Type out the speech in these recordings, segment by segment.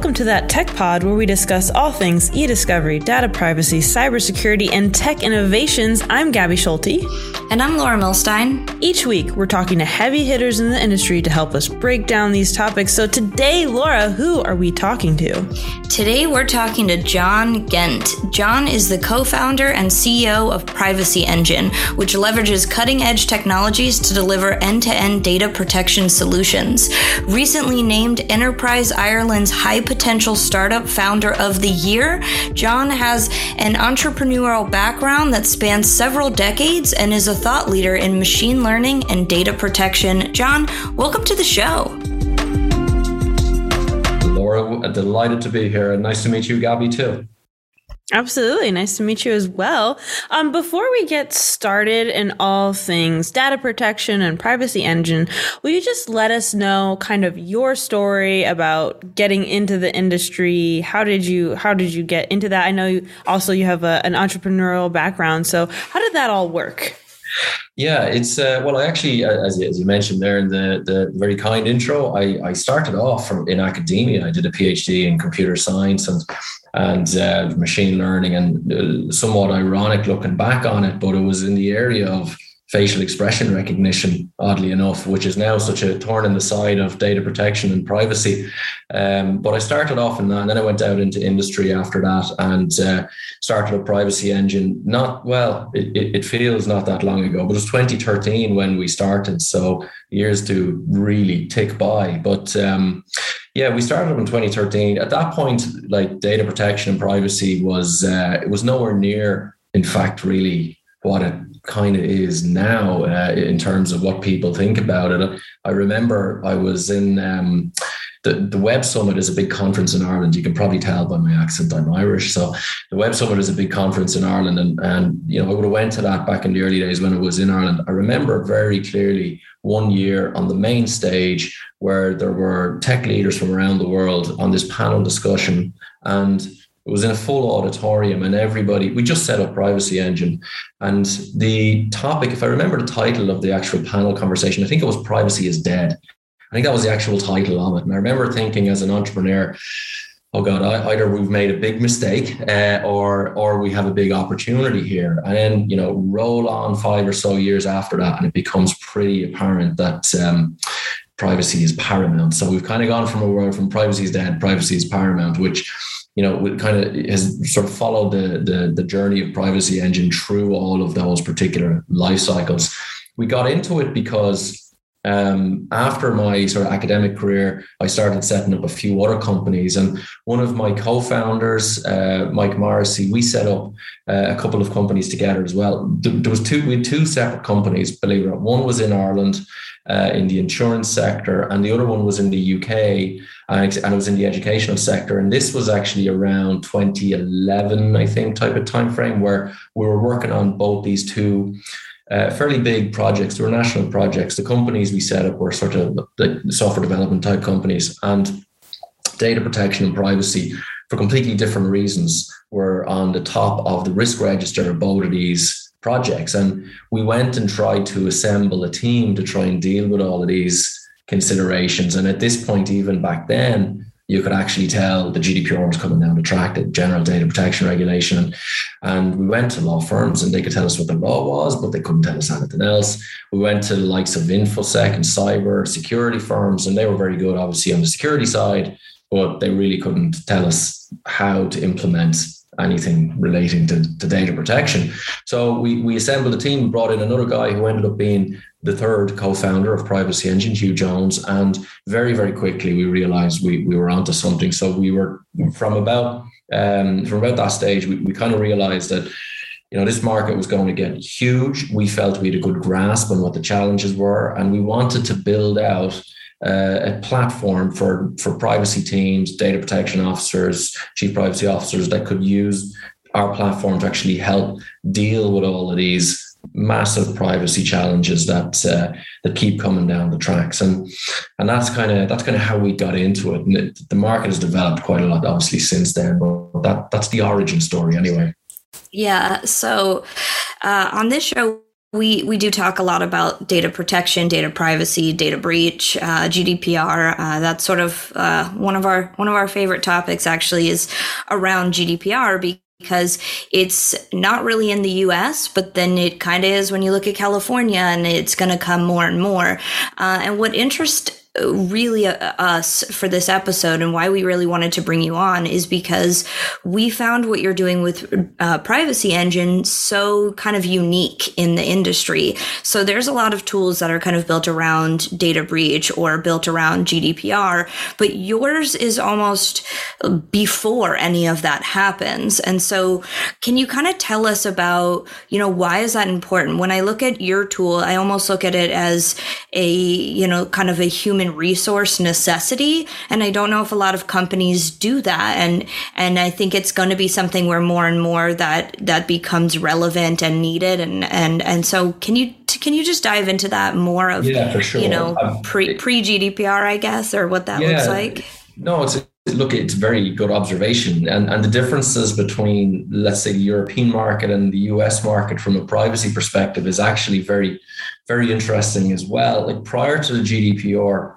welcome to that Tech Pod where we discuss all things e discovery, data privacy, cybersecurity, and tech innovations. I'm Gabi Schulte. And I'm Laura Milstein. Each week, we're talking to heavy hitters in the industry to help us break down these topics. So today, Laura, who are we talking to? Today, we're talking to John Ghent. John is the co founder and CEO of Privacy Engine, which leverages cutting edge technologies to deliver end to end data protection solutions. Recently named Enterprise Ireland's High Potential Startup Founder of the Year, John has an entrepreneurial background that spans several decades and is a thought leader in machine learning and data protection. John, welcome to the show. Laura, delighted to be here. And nice to meet you, Gabi, too. Absolutely. Nice to meet you as well. Um, before we get started in all things data protection and privacy engine, will you just let us know kind of your story about getting into the industry? How did you, how did you get into that? I know you, also you have a, an entrepreneurial background. So how did that all work? Yeah, it's uh, well. I actually, as, as you mentioned there in the the very kind intro, I, I started off from in academia. I did a PhD in computer science and and uh, machine learning, and uh, somewhat ironic looking back on it, but it was in the area of facial expression recognition, oddly enough, which is now such a thorn in the side of data protection and privacy. Um, but I started off in that, and then I went out into industry after that and uh, started a privacy engine. Not well, it, it, feels not that long ago, but it was 2013 when we started. So years to really tick by. But um, yeah, we started in 2013. At that point, like data protection and privacy was uh, it was nowhere near, in fact, really what it kind of is now uh, in terms of what people think about it. I remember I was in um, the, the Web Summit is a big conference in Ireland. You can probably tell by my accent I'm Irish. So the Web Summit is a big conference in Ireland, and and you know I would have went to that back in the early days when it was in Ireland. I remember very clearly one year on the main stage where there were tech leaders from around the world on this panel discussion and it was in a full auditorium and everybody, we just set up Privacy Engine. And the topic, if I remember the title of the actual panel conversation, I think it was Privacy is Dead. I think that was the actual title of it. And I remember thinking as an entrepreneur, oh God, either we've made a big mistake uh, or or we have a big opportunity here. And then, you know, roll on five or so years after that, and it becomes pretty apparent that um, privacy is paramount. So we've kind of gone from a world from privacy is dead, privacy is paramount, which you know, kind of has sort of followed the, the, the journey of Privacy Engine through all of those particular life cycles. We got into it because um, after my sort of academic career, I started setting up a few other companies. And one of my co-founders, uh, Mike Morrissey, we set up uh, a couple of companies together as well. There was two, we had two separate companies, believe it or not. One was in Ireland uh, in the insurance sector, and the other one was in the UK, and it was in the educational sector. And this was actually around 2011, I think, type of time frame where we were working on both these two uh, fairly big projects. They were national projects. The companies we set up were sort of the software development type companies, and data protection and privacy for completely different reasons were on the top of the risk register of both of these projects. And we went and tried to assemble a team to try and deal with all of these considerations. And at this point, even back then, you could actually tell the GDPR was coming down the track, the General Data Protection Regulation. And we went to law firms and they could tell us what the law was, but they couldn't tell us anything else. We went to the likes of InfoSec and cyber security firms, and they were very good, obviously, on the security side, but they really couldn't tell us how to implement anything relating to, to data protection. So we, we assembled a team, brought in another guy who ended up being the third co-founder of Privacy Engine, Hugh Jones, and very, very quickly we realized we, we were onto something. So we were from about um, from about that stage, we, we kind of realized that you know this market was going to get huge. We felt we had a good grasp on what the challenges were, and we wanted to build out uh, a platform for for privacy teams, data protection officers, chief privacy officers that could use our platform to actually help deal with all of these massive privacy challenges that uh, that keep coming down the tracks. And and that's kind of that's kind of how we got into it. And it, the market has developed quite a lot obviously since then but that that's the origin story anyway. Yeah so uh, on this show we we do talk a lot about data protection, data privacy, data breach, uh, GDPR. Uh, that's sort of uh, one of our one of our favorite topics. Actually, is around GDPR because it's not really in the US, but then it kind of is when you look at California, and it's going to come more and more. Uh, and what interests really uh, us for this episode and why we really wanted to bring you on is because we found what you're doing with uh, privacy engine so kind of unique in the industry. So there's a lot of tools that are kind of built around data breach or built around gdpr but yours is almost before any of that happens. And so can you kind of tell us about you know why is that important? When i look at your tool i almost look at it as a you know kind of a human human resource necessity and i don't know if a lot of companies do that and and i think it's going to be something where more and more that that becomes relevant and needed and and and so can you can you just dive into that more of yeah, for sure. you know um, pre pre GDPR I guess or what that yeah, looks like? No, it's look, it's very good observation. And, and the differences between, let's say, the European market and the US market from a privacy perspective is actually very, very interesting as well. Like prior to the GDPR,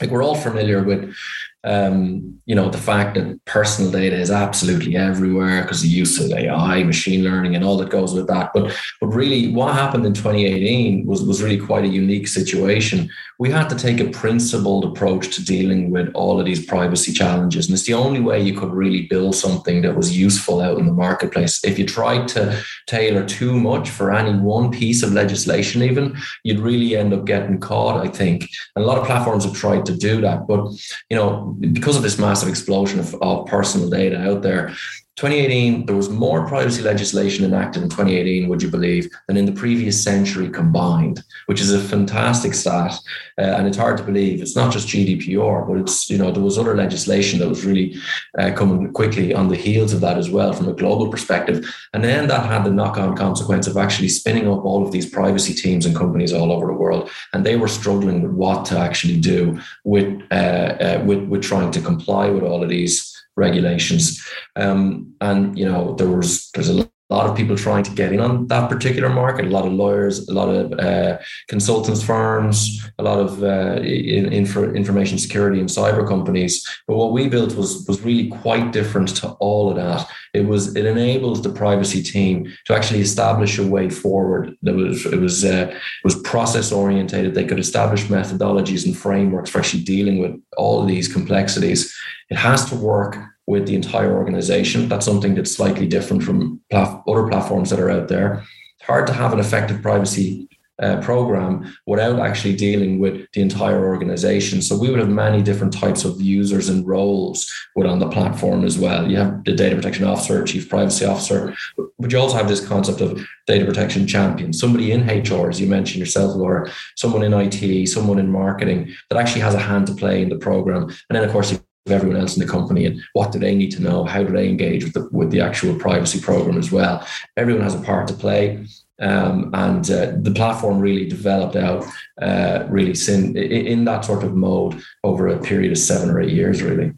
like we're all familiar with um, you know, the fact that personal data is absolutely everywhere because the use of AI, machine learning, and all that goes with that. But but really, what happened in 2018 was was really quite a unique situation. We had to take a principled approach to dealing with all of these privacy challenges, and it's the only way you could really build something that was useful out in the marketplace. If you tried to tailor too much for any one piece of legislation, even you'd really end up getting caught. I think, and a lot of platforms have tried to do that, but you know because of this massive explosion of, of personal data out there, 2018, there was more privacy legislation enacted in 2018, would you believe, than in the previous century combined, which is a fantastic stat. Uh, and it's hard to believe. It's not just GDPR, but it's, you know, there was other legislation that was really uh, coming quickly on the heels of that as well from a global perspective. And then that had the knock on consequence of actually spinning up all of these privacy teams and companies all over the world. And they were struggling with what to actually do with, uh, uh with, with trying to comply with all of these regulations. Um, and you know, there was there's a lot of people trying to get in on that particular market. A lot of lawyers, a lot of uh, consultants firms, a lot of uh, info, information security and cyber companies. But what we built was was really quite different to all of that. It was it enabled the privacy team to actually establish a way forward. That was it was uh, it was process orientated. They could establish methodologies and frameworks for actually dealing with all of these complexities. It has to work with the entire organization. That's something that's slightly different from other platforms that are out there. It's hard to have an effective privacy uh, program without actually dealing with the entire organization. So we would have many different types of users and roles within the platform as well. You have the data protection officer, chief privacy officer, but you also have this concept of data protection champion, somebody in HR, as you mentioned yourself, Laura, someone in IT, someone in marketing that actually has a hand to play in the program. And then, of course, everyone else in the company and what do they need to know how do they engage with the, with the actual privacy program as well everyone has a part to play um, and uh, the platform really developed out uh, really in, in that sort of mode over a period of seven or eight years really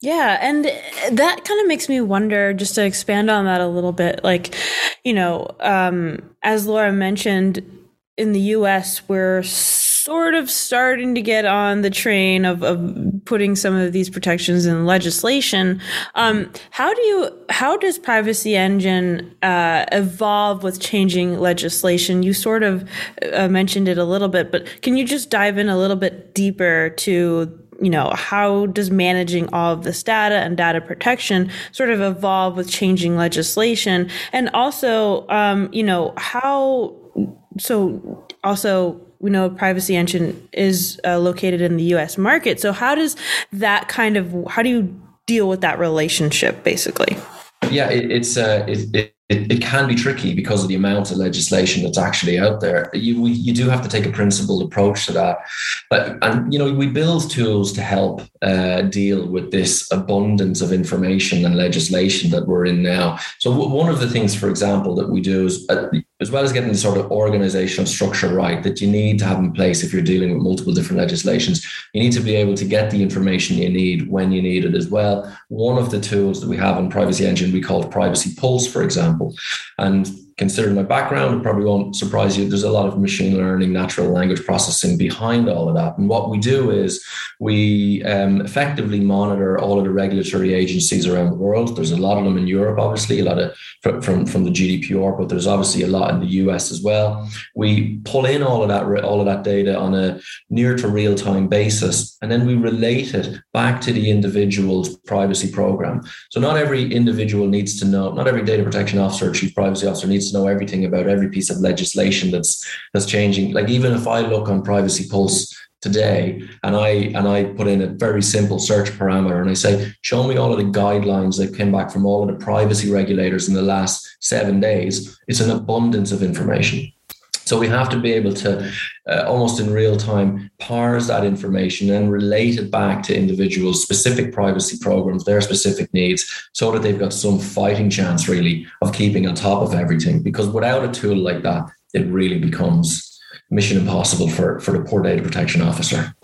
yeah, and that kind of makes me wonder just to expand on that a little bit. Like, you know, um, as Laura mentioned, in the US, we're sort of starting to get on the train of, of putting some of these protections in legislation. Um, how do you how does Privacy Engine uh, evolve with changing legislation? You sort of uh, mentioned it a little bit, but can you just dive in a little bit deeper to you know how does managing all of this data and data protection sort of evolve with changing legislation and also um, you know how so also we know Privacy Engine is uh, located in the U.S. market. So how does that kind of how do you deal with that relationship, basically? Yeah, it, it's uh, it, it, it, can be tricky because of the amount of legislation that's actually out there. You we, you do have to take a principled approach to that, but and you know we build tools to help uh, deal with this abundance of information and legislation that we're in now. So w- one of the things, for example, that we do is uh, as well as getting the sort of organizational structure right that you need to have in place if you're dealing with multiple different legislations, you need to be able to get the information you need when you need it as well. One of the tools that we have in Privacy Engine we call Privacy Pulse, for example, and considering my background, it probably won't surprise you. There's a lot of machine learning, natural language processing behind all of that. And what we do is we um, effectively monitor all of the regulatory agencies around the world. There's a lot of them in Europe, obviously, a lot of from, from the GDPR, but there's obviously a lot in the US as well. We pull in all of that all of that data on a near to real time basis, and then we relate it back to the individual's privacy program. So not every individual needs to know, not every data protection officer chief privacy officer needs to know everything about every piece of legislation that's that's changing. Like even if I look on Privacy Pulse today and I and I put in a very simple search parameter and I say, show me all of the guidelines that came back from all of the privacy regulators in the last seven days, it's an abundance of information. So we have to be able to uh, almost in real time parse that information and relate it back to individuals' specific privacy programs, their specific needs, so that they've got some fighting chance really of keeping on top of everything. Because without a tool like that, it really becomes mission impossible for, for the poor data protection officer.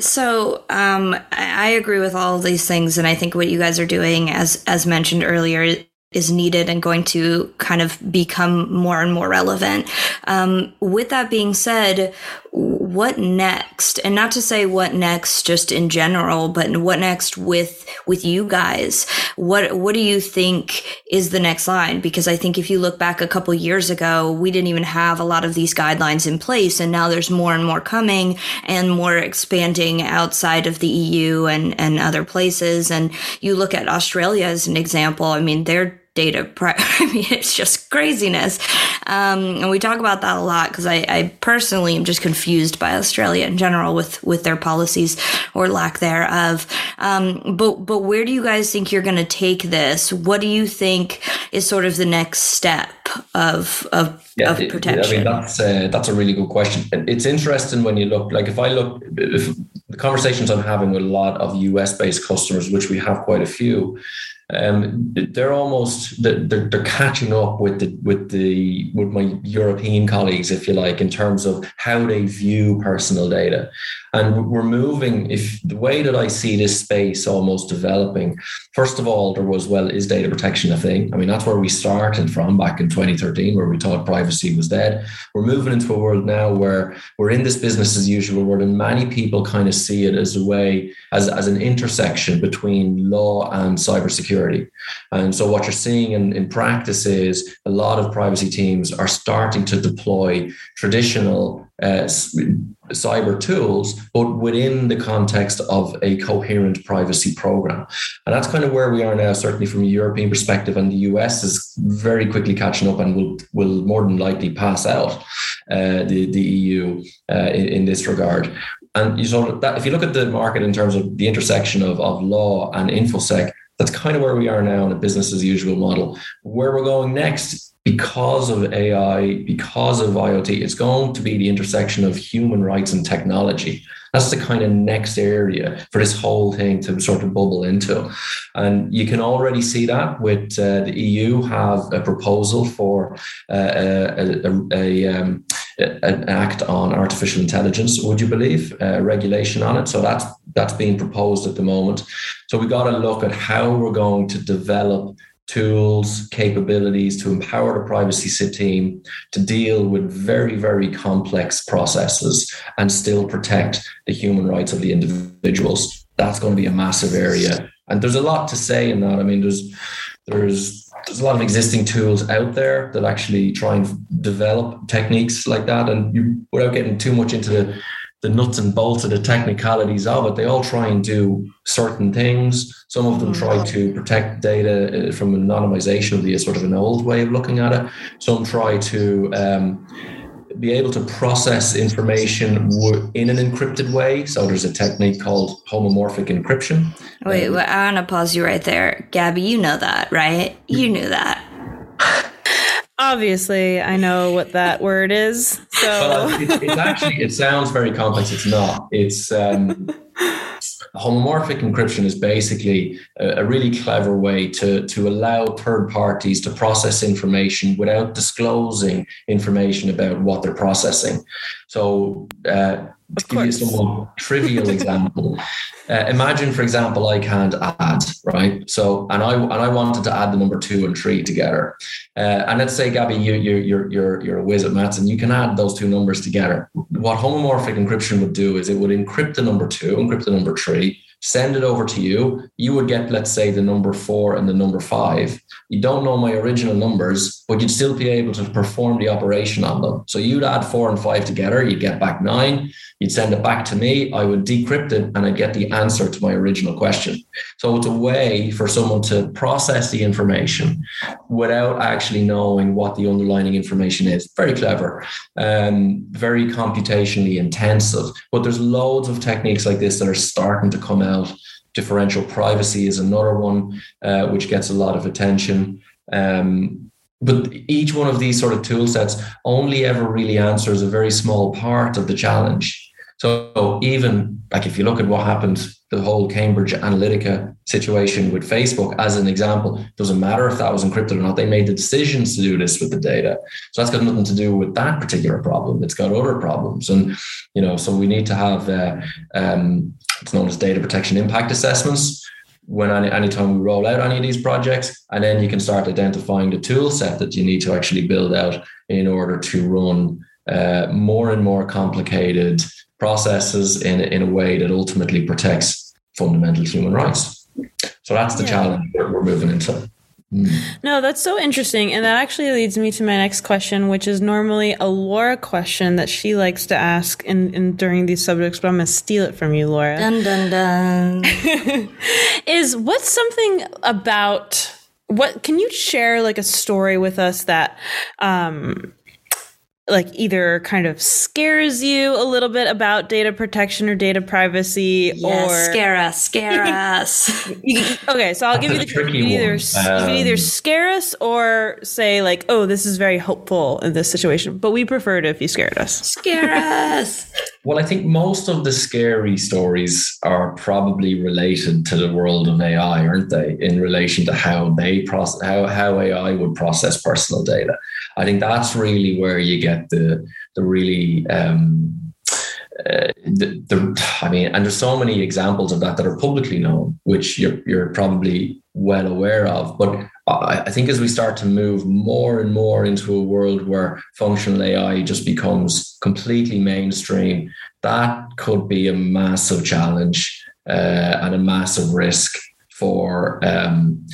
So um, I agree with all of these things, and I think what you guys are doing, as as mentioned earlier, is needed and going to kind of become more and more relevant. Um, with that being said, what next? And not to say what next just in general, but what next with with you guys? What what do you think is the next line? Because I think if you look back a couple years ago, we didn't even have a lot of these guidelines in place, and now there's more and more coming and more expanding outside of the EU and and other places. And you look at Australia as an example. I mean, they're data. Pri- I mean, it's just craziness. Um, and we talk about that a lot because I, I, personally am just confused by Australia in general with with their policies or lack thereof. Um, but but where do you guys think you're going to take this? What do you think is sort of the next step of of, yeah, of protection? I mean, that's uh, that's a really good question. It's interesting when you look. Like if I look, if the conversations I'm having with a lot of US based customers, which we have quite a few um, they're almost they're, they're catching up with the with the with my European colleagues, if you like, in terms of how they view personal data. And we're moving, if the way that I see this space almost developing, first of all, there was, well, is data protection a thing? I mean, that's where we started from back in 2013, where we thought privacy was dead. We're moving into a world now where we're in this business as usual world, and many people kind of see it as a way, as, as an intersection between law and cybersecurity. And so what you're seeing in, in practice is a lot of privacy teams are starting to deploy traditional uh, cyber tools, but within the context of a coherent privacy program. And that's kind of where we are now, certainly from a European perspective. And the US is very quickly catching up and will, will more than likely pass out uh, the, the EU uh, in, in this regard. And you sort of that if you look at the market in terms of the intersection of, of law and infosec, that's kind of where we are now in a business as usual model. Where we're going next because of AI, because of IoT, it's going to be the intersection of human rights and technology. That's the kind of next area for this whole thing to sort of bubble into. And you can already see that with uh, the EU have a proposal for uh, a, a, a um, an act on artificial intelligence, would you believe, uh, regulation on it. So that's that's being proposed at the moment. So we got to look at how we're going to develop tools, capabilities to empower the privacy team to deal with very, very complex processes and still protect the human rights of the individuals. That's going to be a massive area. And there's a lot to say in that. I mean, there's there's there's a lot of existing tools out there that actually try and develop techniques like that. And you, without getting too much into the the nuts and bolts of the technicalities of it. They all try and do certain things. Some of them try to protect data uh, from anonymization of the sort of an old way of looking at it. Some try to um, be able to process information in an encrypted way. So there's a technique called homomorphic encryption. Wait, um, I want to pause you right there. Gabi, you know that, right? You knew that. Obviously, I know what that word is. So well, it's, it's, actually it sounds very complex. It's not. It's um, homomorphic encryption is basically a, a, really clever way to, to allow third parties to process information without disclosing information about what they're processing. So, uh, to give you some more trivial example, uh, imagine, for example, I can't add, right? So, and I and I wanted to add the number two and three together, uh, and let's say, Gabi, you you you're you're you're a whiz at maths, and you can add those two numbers together. What homomorphic encryption would do is it would encrypt the number two, encrypt the number three, send it over to you. You would get, let's say, the number four and the number five. You don't know my original numbers, but you'd still be able to perform the operation on them. So you'd add four and five together, you'd get back nine, you'd send it back to me, I would decrypt it, and I'd get the answer to my original question. So it's a way for someone to process the information without actually knowing what the underlying information is. Very clever, um, very computationally intensive. But there's loads of techniques like this that are starting to come out. Differential privacy is another one, uh, which gets a lot of attention. Um, but each one of these sort of tool sets only ever really answers a very small part of the challenge. So even like if you look at what happened, the whole Cambridge Analytica situation with Facebook as an example, doesn't matter if that was encrypted or not. They made the decisions to do this with the data. So that's got nothing to do with that particular problem. It's got other problems, and you know, so we need to have uh, um, it's known as data protection impact assessments when any anytime we roll out any of these projects, and then you can start identifying the tool set that you need to actually build out in order to run uh, more and more complicated processes in, in a way that ultimately protects fundamental human rights. So that's the yeah. challenge we're moving into. Mm. No, that's so interesting. And that actually leads me to my next question, which is normally a Laura question that she likes to ask in, in during these subjects, but I'm going to steal it from you, Laura. Dun, dun, dun. is what's something about what can you share like a story with us that um like either kind of scares you a little bit about data protection or data privacy yes, or scare us scare us. Okay so i'll That's give you the tricky you can, either, um, you can either scare us or say like oh this is very hopeful in this situation but we prefer it if you scared us. Scare us. Well i think most of the scary stories are probably related to the world of ai aren't they? In relation to how they process how, how ai would process personal data I think that's really where you get the the really um, uh, the, the, I mean, and there's so many examples of that that are publicly known, which you're, you're probably well aware of. But I, I think as we start to move more and more into a world where functional AI just becomes completely mainstream, that could be a massive challenge uh, and a massive risk for um,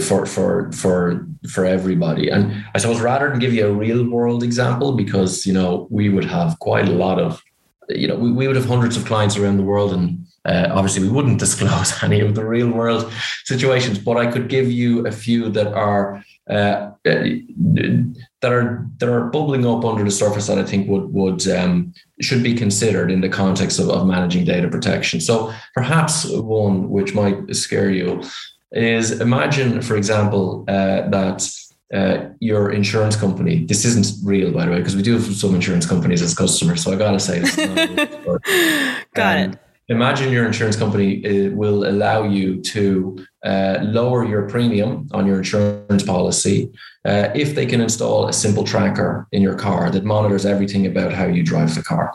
for for for for everybody and i suppose rather than give you a real world example because you know we would have quite a lot of you know we, we would have hundreds of clients around the world and uh, obviously we wouldn't disclose any of the real world situations but i could give you a few that are uh, that are that are bubbling up under the surface that I think would would um, should be considered in the context of, of managing data protection. So perhaps one which might scare you is imagine, for example, uh, that uh, your insurance company. This isn't real, by the way, because we do have some insurance companies as customers. So I gotta say, got um, it. Imagine your insurance company uh, will allow you to uh, lower your premium on your insurance policy uh, if they can install a simple tracker in your car that monitors everything about how you drive the car.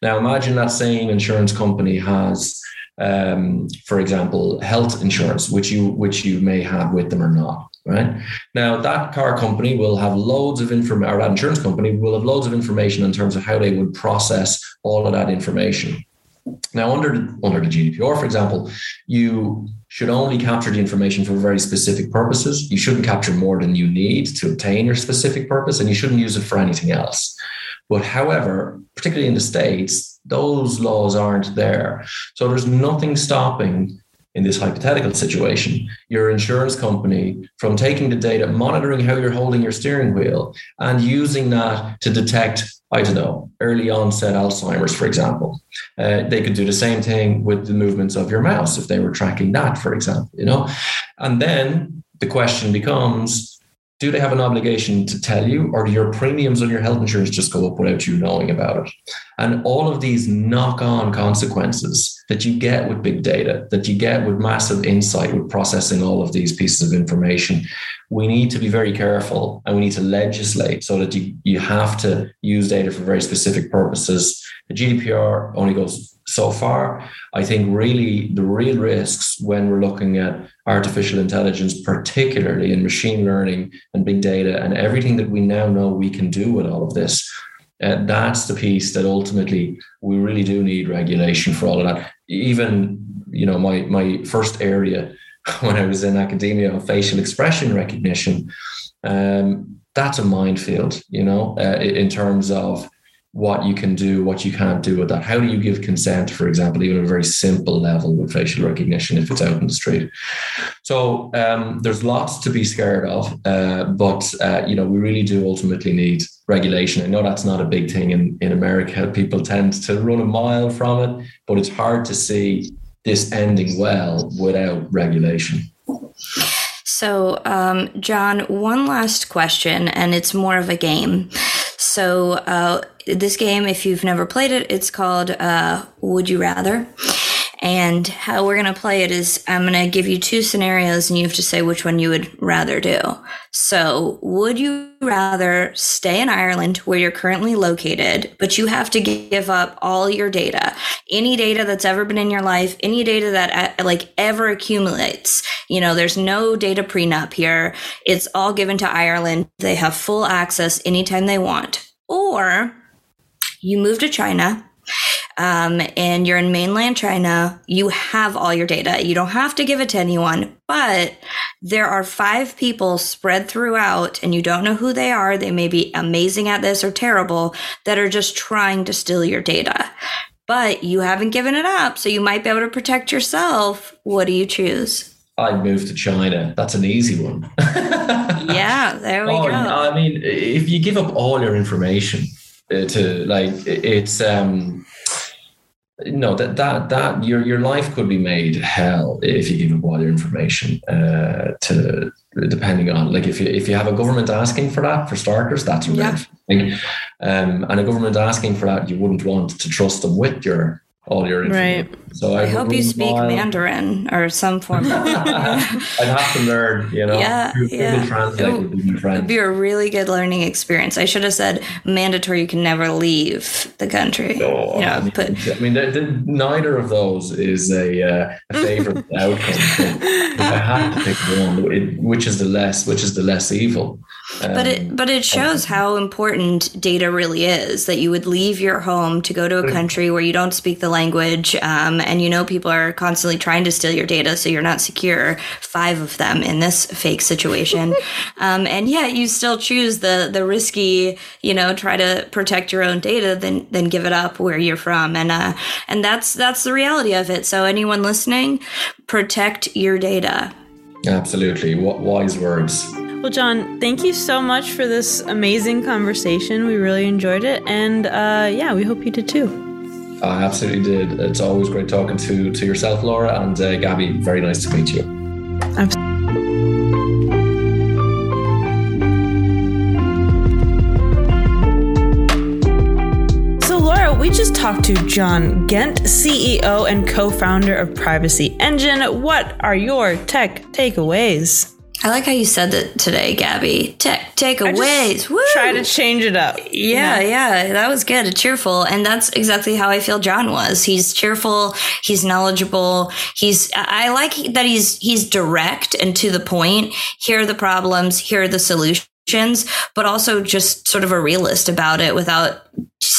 Now, imagine that same insurance company has um, for example, health insurance, which you which you may have with them or not. Right now, that car company will have loads of information, or that insurance company will have loads of information in terms of how they would process all of that information. Now, under under the GDPR, for example, you should only capture the information for very specific purposes. You shouldn't capture more than you need to obtain your specific purpose, and you shouldn't use it for anything else. But however, particularly in the States, those laws aren't there. So there's nothing stopping in this hypothetical situation, your insurance company from taking the data, monitoring how you're holding your steering wheel, and using that to detect, I don't know, early onset Alzheimer's, for example. Uh, they could do the same thing with the movements of your mouse if they were tracking that, for example, you know? And then the question becomes, do they have an obligation to tell you, or do your premiums on your health insurance just go up without you knowing about it? And all of these knock on consequences that you get with big data, that you get with massive insight, with processing all of these pieces of information, we need to be very careful and we need to legislate so that you, you have to use data for very specific purposes. The GDPR only goes so far. I think really the real risks when we're looking at artificial intelligence, particularly in machine learning and big data and everything that we now know we can do with all of this. Uh, that's the piece that ultimately we really do need regulation for all of that. Even, you know, my my first area when I was in academia on facial expression recognition, um, that's a minefield, you know, uh, in terms of what you can do, what you can't do with that. How do you give consent, for example, even a very simple level with facial recognition if it's out in the street? So um, there's lots to be scared of, uh, but uh, you know we really do ultimately need regulation. I know that's not a big thing in in America. People tend to run a mile from it, but it's hard to see this ending well without regulation. So, um, John, one last question, and it's more of a game. So, uh, this game, if you've never played it, it's called uh, Would You Rather. And how we're going to play it is I'm going to give you two scenarios and you have to say which one you would rather do. So, would you rather stay in Ireland where you're currently located, but you have to give up all your data, any data that's ever been in your life, any data that uh, like ever accumulates? You know, there's no data prenup here. It's all given to Ireland. They have full access anytime they want. Or you move to China um, and you're in mainland China, you have all your data. You don't have to give it to anyone, but there are five people spread throughout, and you don't know who they are. They may be amazing at this or terrible that are just trying to steal your data. But you haven't given it up, so you might be able to protect yourself. What do you choose? I'd move to China. That's an easy one. yeah, there we oh, go. I mean, if you give up all your information uh, to like, it's um, no that that that your your life could be made hell if you give up all your information uh, to depending on like if you if you have a government asking for that for starters that's a yeah. thing um, and a government asking for that you wouldn't want to trust them with your all your information. Right. So I, I hope you speak mile. Mandarin or some form. of I'd have to learn, you know. Yeah, yeah. Translate it, would be. It'd be a really good learning experience. I should have said mandatory. You can never leave the country. Oh, you know, I mean, but I mean, the, the, neither of those is a, uh, a favorite outcome. if I had to pick one, it, which is the less, which is the less evil. Um, but it but it shows how important data really is. That you would leave your home to go to a country where you don't speak the language, um, and you know people are constantly trying to steal your data, so you're not secure. Five of them in this fake situation, um, and yet you still choose the the risky, you know, try to protect your own data, then then give it up where you're from, and uh, and that's that's the reality of it. So anyone listening, protect your data. Absolutely, what wise words. Well, John, thank you so much for this amazing conversation. We really enjoyed it. And uh, yeah, we hope you did too. I absolutely did. It's always great talking to, to yourself, Laura, and uh, Gabi. Very nice to meet you. Absolutely. So, Laura, we just talked to John Ghent, CEO and co founder of Privacy Engine. What are your tech takeaways? I like how you said that today, Gabi. Tech takeaways. Try to change it up. Yeah, yeah, that was good. Cheerful, and that's exactly how I feel. John was. He's cheerful. He's knowledgeable. He's. I like that he's he's direct and to the point. Here are the problems. Here are the solutions but also just sort of a realist about it without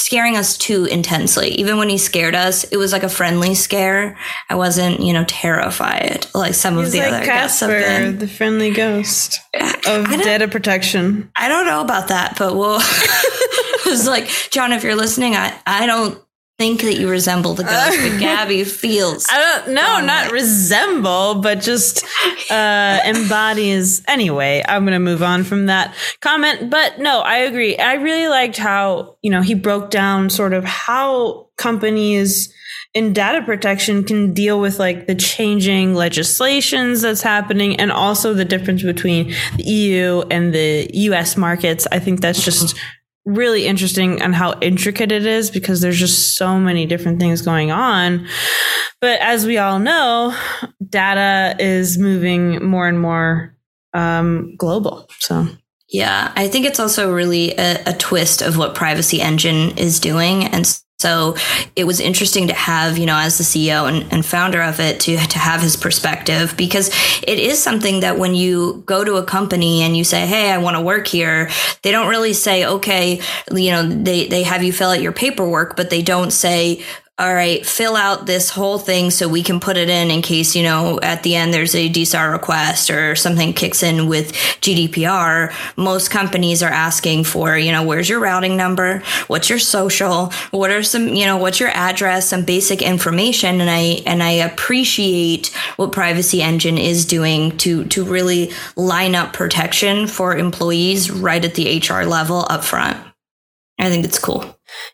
scaring us too intensely. Even when he scared us, it was like a friendly scare. I wasn't, you know, terrified like some He's of the like other Casper, guests have been. The friendly ghost of data protection. I don't know about that, but we'll. it was like, John, if you're listening, I, I don't think that you resemble the ghost, but Gabi feels. I don't know, not resemble, but just uh, embodies. Anyway, I'm going to move on from that comment. But no, I agree. I really liked how, you know, he broke down sort of how companies in data protection can deal with like the changing legislations that's happening and also the difference between the EU and the US markets. I think that's just really interesting on how intricate it is because there's just so many different things going on. But as we all know, data is moving more and more um, global. So. Yeah, I think it's also really a, a twist of what Privacy Engine is doing. And so it was interesting to have, you know, as the CEO and, and, founder of it, to, to have his perspective because it is something that when you go to a company and you say, Hey, I want to work here, they don't really say, okay, you know, they, they have you fill out your paperwork, but they don't say, all right, fill out this whole thing so we can put it in in case, you know, at the end there's a DSAR request or something kicks in with GDPR. Most companies are asking for, you know, where's your routing number? What's your social? What are some, you know, what's your address? Some basic information. And I, and I appreciate what Privacy Engine is doing to, to really line up protection for employees right at the HR level up front. I think it's cool.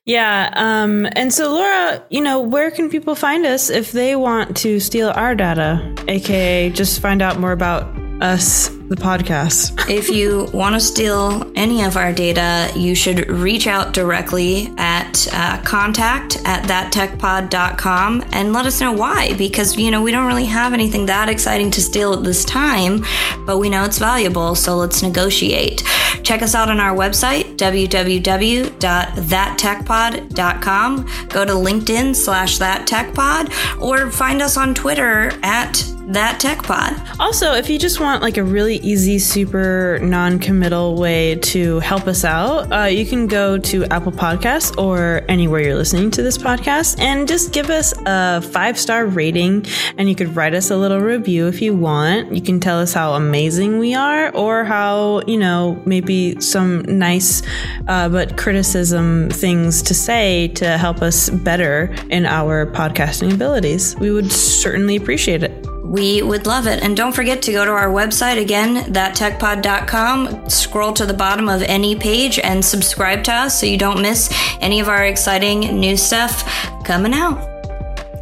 Yeah. Um, and so, Laura, you know, where can people find us if they want to steal our data, aka just find out more about us, the podcast. if you want to steal any of our data, you should reach out directly at uh, contact at thattechpod.com and let us know why. Because, you know, we don't really have anything that exciting to steal at this time, but we know it's valuable, so let's negotiate. Check us out on our website, www.thattechpod.com. Go to LinkedIn slash thattechpod or find us on Twitter at that tech pod. Also, if you just want like a really easy, super non-committal way to help us out, uh, you can go to Apple Podcasts or anywhere you're listening to this podcast and just give us a five-star rating. And you could write us a little review if you want. You can tell us how amazing we are, or how you know maybe some nice uh, but criticism things to say to help us better in our podcasting abilities. We would certainly appreciate it we would love it. And don't forget to go to our website again, thattechpod.com, scroll to the bottom of any page and subscribe to us so you don't miss any of our exciting new stuff coming out.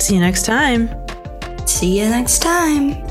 See you next time. See you next time.